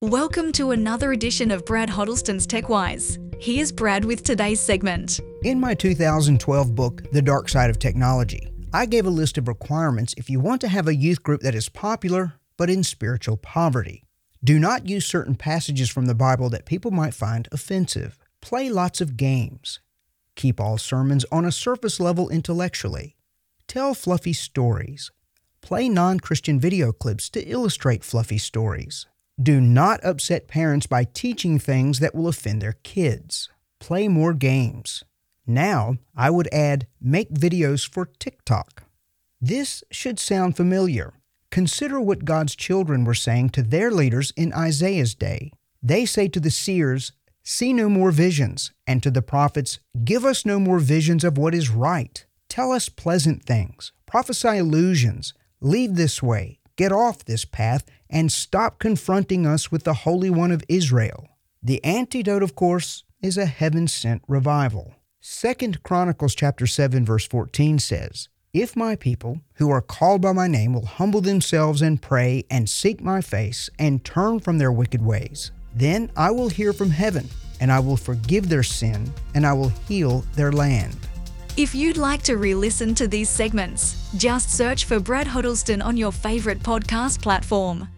Welcome to another edition of Brad Huddleston's TechWise. Here's Brad with today's segment. In my 2012 book, The Dark Side of Technology, I gave a list of requirements if you want to have a youth group that is popular but in spiritual poverty. Do not use certain passages from the Bible that people might find offensive. Play lots of games. Keep all sermons on a surface level intellectually. Tell fluffy stories. Play non Christian video clips to illustrate fluffy stories. Do not upset parents by teaching things that will offend their kids. Play more games. Now, I would add make videos for TikTok. This should sound familiar. Consider what God's children were saying to their leaders in Isaiah's day. They say to the seers, See no more visions, and to the prophets, Give us no more visions of what is right. Tell us pleasant things, prophesy illusions, leave this way, get off this path, and stop confronting us with the Holy One of Israel. The antidote, of course, is a heaven sent revival. 2 Chronicles chapter 7 verse 14 says, If my people, who are called by my name, will humble themselves and pray and seek my face and turn from their wicked ways, then I will hear from heaven, and I will forgive their sin, and I will heal their land. If you'd like to re listen to these segments, just search for Brad Huddleston on your favourite podcast platform.